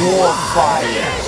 more.